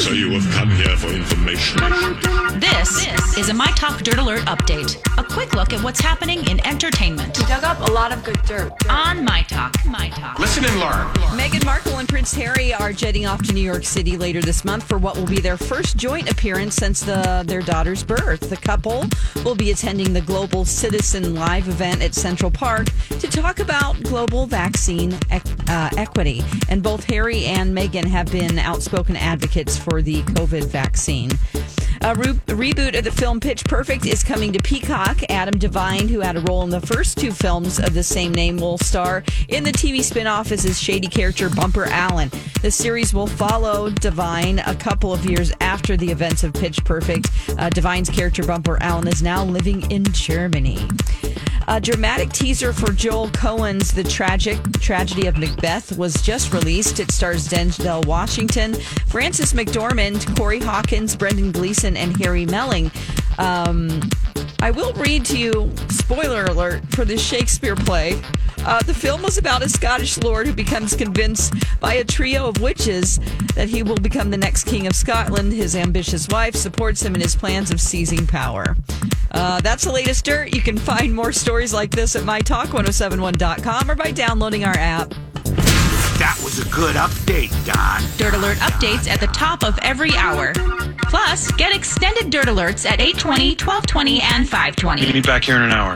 So you have come here for information. This is a My Talk Dirt Alert update. A quick look at what's happening in entertainment We Dug up a lot of good dirt. on My Talk. My Talk. Listen and learn. Meghan Markle and Prince Harry are jetting off to New York City later this month for what will be their first joint appearance since the, their daughter's birth. The couple will be attending the Global Citizen Live event at Central Park to talk about global vaccine ec- uh, equity. And both Harry and Meghan have been outspoken advocates for the COVID vaccine. A re- reboot of the film Pitch Perfect is coming to Peacock. Adam Devine, who had a role in the first two films of the same name, will star in the TV spinoff as his shady character Bumper Allen. The series will follow Devine a couple of years after the events of Pitch Perfect. Uh, Devine's character Bumper Allen is now living in Germany. A dramatic teaser for Joel Coen's The Tragic Tragedy of Macbeth was just released. It stars Denzel Washington, Frances McDormand, Corey Hawkins, Brendan Gleeson, and Harry Melling. Um, I will read to you, spoiler alert, for this Shakespeare play. Uh, the film was about a Scottish lord who becomes convinced by a trio of witches that he will become the next king of Scotland. His ambitious wife supports him in his plans of seizing power. Uh, that's the latest dirt. You can find more stories like this at mytalk1071.com or by downloading our app. That was a good update, Don. Dirt Alert updates at the top of every hour. Plus, get extended Dirt Alerts at 820, 1220, and 520. Meet me back here in an hour.